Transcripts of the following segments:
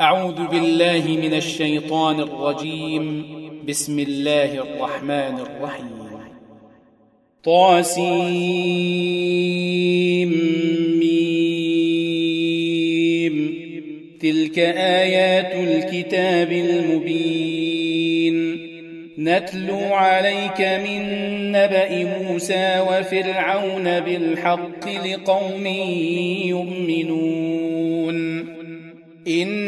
أعوذ بالله من الشيطان الرجيم. بسم الله الرحمن الرحيم. طاسيم ميم. تلك آيات الكتاب المبين. نتلو عليك من نبأ موسى وفرعون بالحق لقوم يؤمنون. إن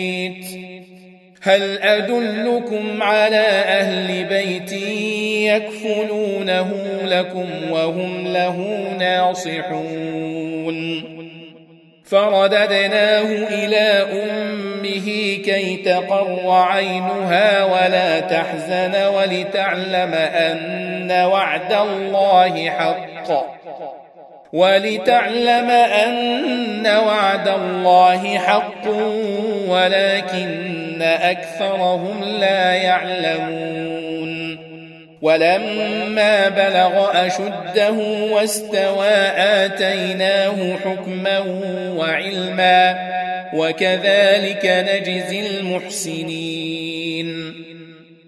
هل أدلكم على أهل بيت يكفلونه لكم وهم له ناصحون؟ فرددناه إلى أمه كي تقر عينها ولا تحزن ولتعلم أن وعد الله حق. ولتعلم أن وعد الله حق ولكن أكثرهم لا يعلمون. ولما بلغ أشده واستوى آتيناه حكما وعلما وكذلك نجزي المحسنين.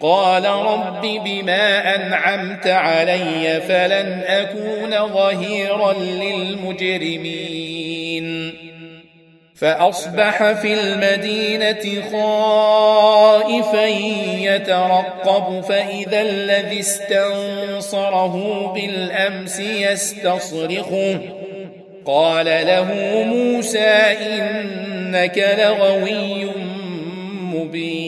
قال رب بما أنعمت علي فلن أكون ظهيرا للمجرمين. فأصبح في المدينة خائفا يترقب فإذا الذي استنصره بالأمس يستصرخه قال له موسى إنك لغوي مبين.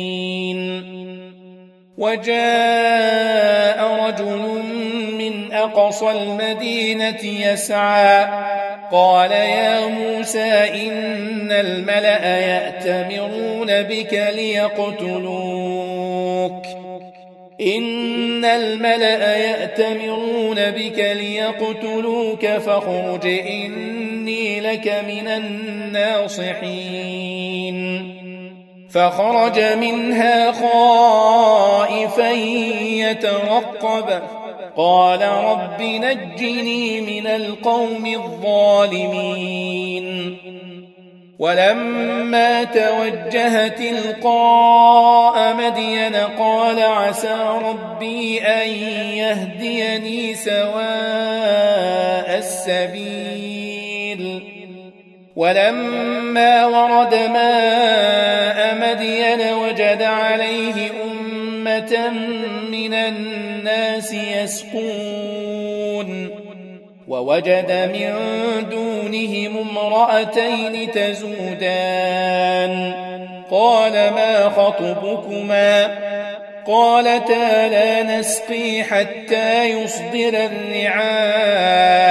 وجاء رجل من أقصى المدينة يسعى. قال يا موسى إن الملأ يأتمرون بك ليقتلوك. إن الملأ يأتمرون بك ليقتلوك فاخرج إني لك من الناصحين. فخرج منها خائفا يترقب. قال رب نجني من القوم الظالمين. ولما توجه تلقاء مدين قال عسى ربي أن يهديني سواء السبيل. ولما ورد ماء مدين وجد عليه أمة من الناس يسقون ووجد من دونهم امرأتين تزودان قال ما خطبكما قالتا لا نسقي حتى يصدر الرعاء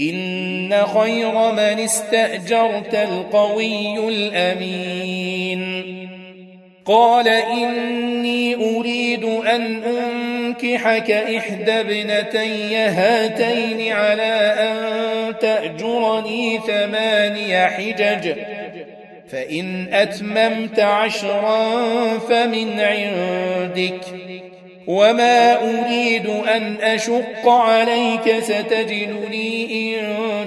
إن خير من استأجرت القوي الأمين. قال إني أريد أن أنكحك إحدى ابنتي هاتين على أن تأجرني ثماني حجج. فإن أتممت عشرا فمن عندك. وما أريد أن أشق عليك ستجدني إن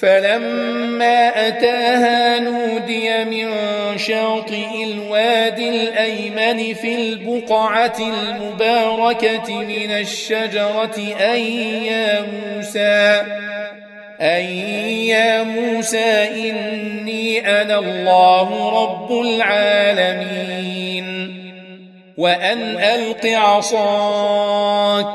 فلما أتاها نودي من شاطئ الوادي الأيمن في البقعة المباركة من الشجرة أي يا موسى؟ أي يا موسى إني أنا الله رب العالمين وأن ألق عصاك.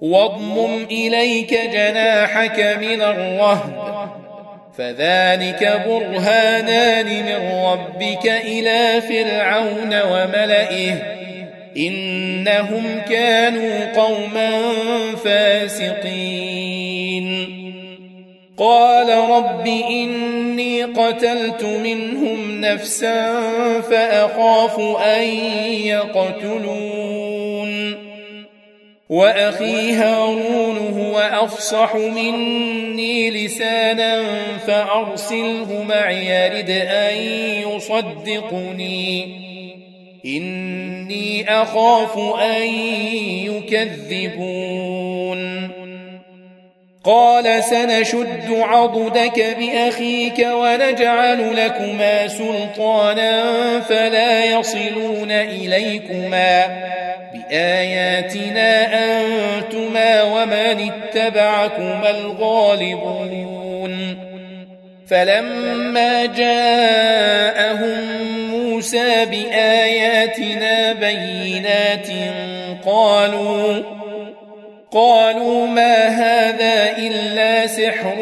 واضمم إليك جناحك من الرهب فذلك برهانان من ربك إلى فرعون وملئه إنهم كانوا قوما فاسقين. قال رب إني قتلت منهم نفسا فأخاف أن يقتلون. وأخي هارون هو أفصح مني لسانا فأرسله معي يرد أن يصدقني. إني أخاف أن يكذبون. قال سنشد عضدك بأخيك ونجعل لكما سلطانا فلا يصلون إليكما. بآياتنا أنتما ومن اتبعكما الغالبون. فلما جاءهم موسى بآياتنا بينات قالوا قالوا ما هذا إلا سحر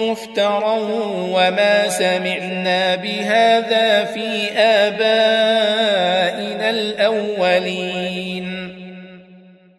مفترى وما سمعنا بهذا في آبائنا الأولين.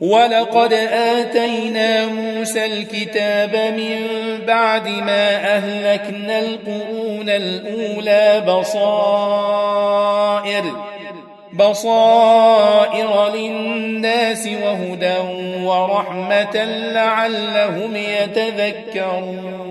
ولقد آتينا موسى الكتاب من بعد ما أهلكنا القرون الأولى بصائر بصائر للناس وهدى ورحمة لعلهم يتذكرون.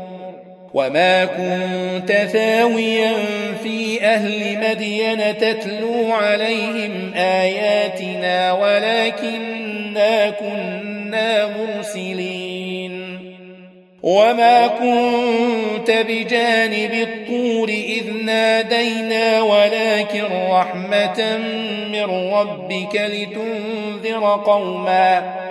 وما كنت ثاويا في أهل مدين تتلو عليهم آياتنا ولكننا كنا مرسلين. وما كنت بجانب الطور إذ نادينا ولكن رحمة من ربك لتنذر قوما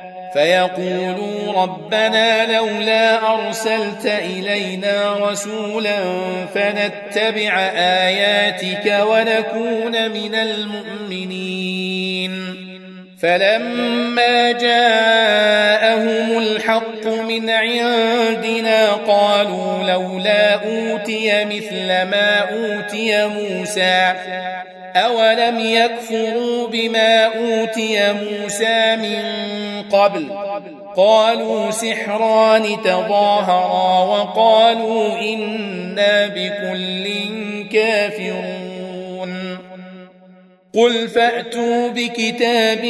فيقولوا ربنا لولا أرسلت إلينا رسولا فنتبع آياتك ونكون من المؤمنين. فلما جاءهم الحق من عندنا قالوا لولا أوتي مثل ما أوتي موسى. أولم يكفروا بما أوتي موسى من قبل. قالوا سحران تظاهرا وقالوا إنا بكل كافرون. قل فأتوا بكتاب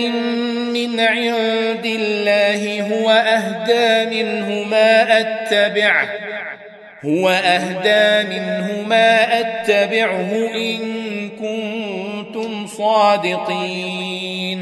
من عند الله هو أهدى منه ما أتبعه هو أهدى منه ما أتبعه إن كنتم صادقين.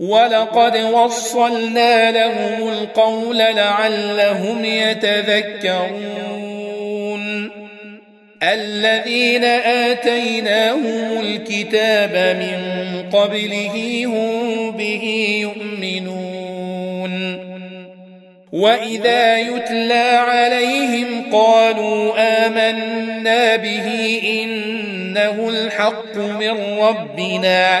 ولقد وصلنا لهم القول لعلهم يتذكرون الذين آتيناهم الكتاب من قبله هم به يؤمنون وإذا يتلى عليهم قالوا آمنا به إنه الحق من ربنا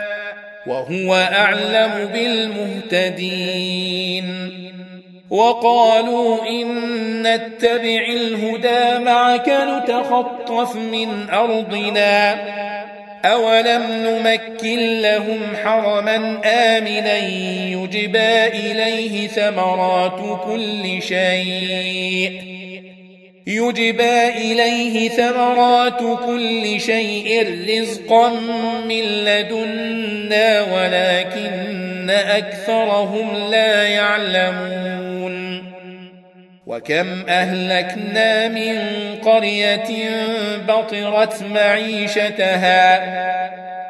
وهو أعلم بالمهتدين. وقالوا إن نتبع الهدى معك نتخطف من أرضنا. أولم نمكن لهم حرما آمنا يجبى إليه ثمرات كل شيء. يجبى إليه ثمرات كل شيء رزقا من لدنا ولكن أكثرهم لا يعلمون. وكم أهلكنا من قرية بطرت معيشتها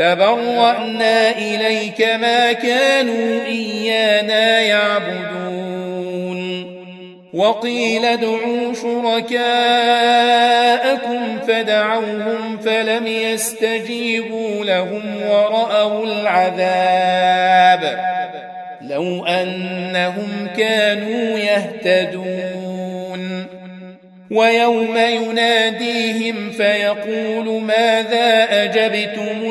تبرأنا إليك ما كانوا إيانا يعبدون. وقيل ادعوا شركاءكم فدعوهم فلم يستجيبوا لهم ورأوا العذاب. لو أنهم كانوا يهتدون. ويوم يناديهم فيقول ماذا أجبتم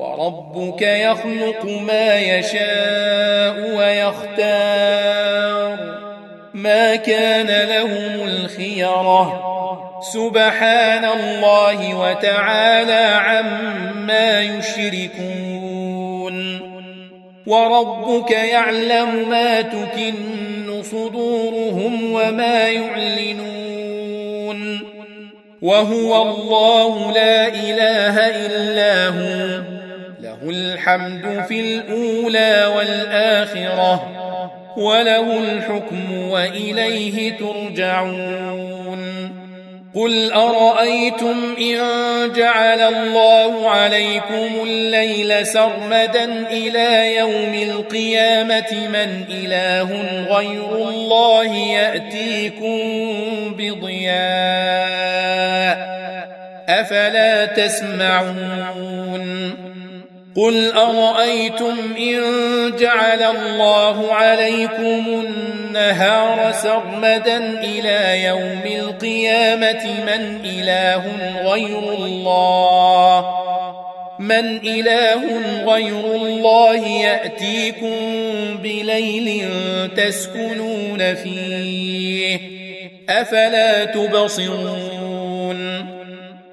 وربك يخلق ما يشاء ويختار. ما كان لهم الخيرة. سبحان الله وتعالى عما يشركون. وربك يعلم ما تكن صدورهم وما يعلنون. وهو الله لا إله إلا هو. له الحمد في الأولى والآخرة وله الحكم وإليه ترجعون قل أرأيتم إن جعل الله عليكم الليل سرمدا إلى يوم القيامة من إله غير الله يأتيكم بضياء أفلا تسمعون قل أرأيتم إن جعل الله عليكم النهار سرمدا إلى يوم القيامة من إله غير الله؟ من إله غير الله يأتيكم بليل تسكنون فيه أفلا تبصرون؟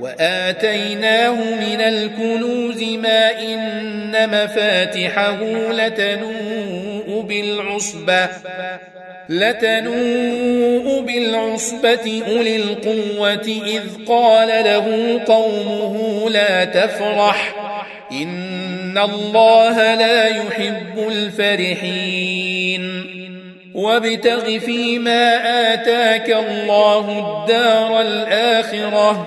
وآتيناه من الكنوز ما إن مفاتحه لتنوء بالعصبة لتنوء بالعصبة أولي القوة إذ قال له قومه لا تفرح إن الله لا يحب الفرحين. وابتغ فيما آتاك الله الدار الآخرة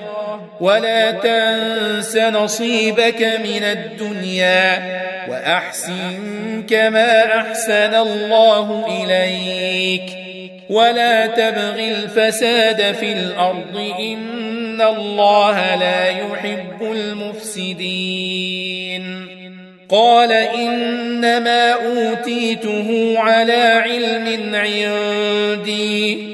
ولا تنس نصيبك من الدنيا وأحسن كما أحسن الله إليك ولا تبغ الفساد في الأرض إن الله لا يحب المفسدين قال إنما أوتيته على علم عندي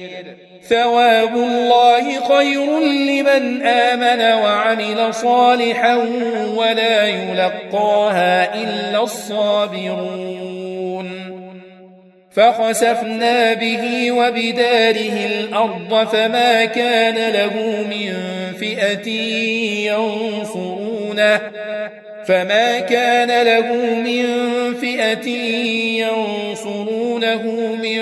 ثواب الله خير لمن آمن وعمل صالحا ولا يلقاها إلا الصابرون. فخسفنا به وبداره الأرض فما كان له من فئة ينصرونه. فما كان له من فئة ينصرونه من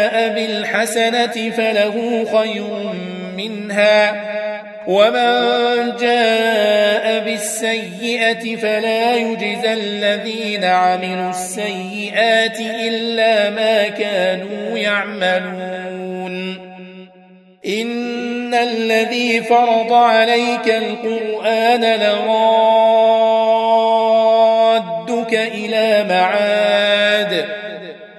بالحسنة فله خير منها ومن جاء بالسيئة فلا يجزى الذين عملوا السيئات إلا ما كانوا يعملون. إن الذي فرض عليك القرآن لرادك إلى معاد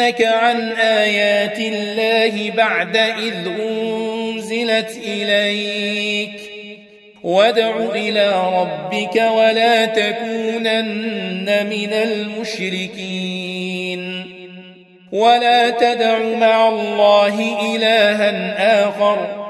يصدنك عن آيات الله بعد إذ أنزلت إليك. وادع إلى ربك ولا تكونن من المشركين. ولا تدع مع الله إلها آخر.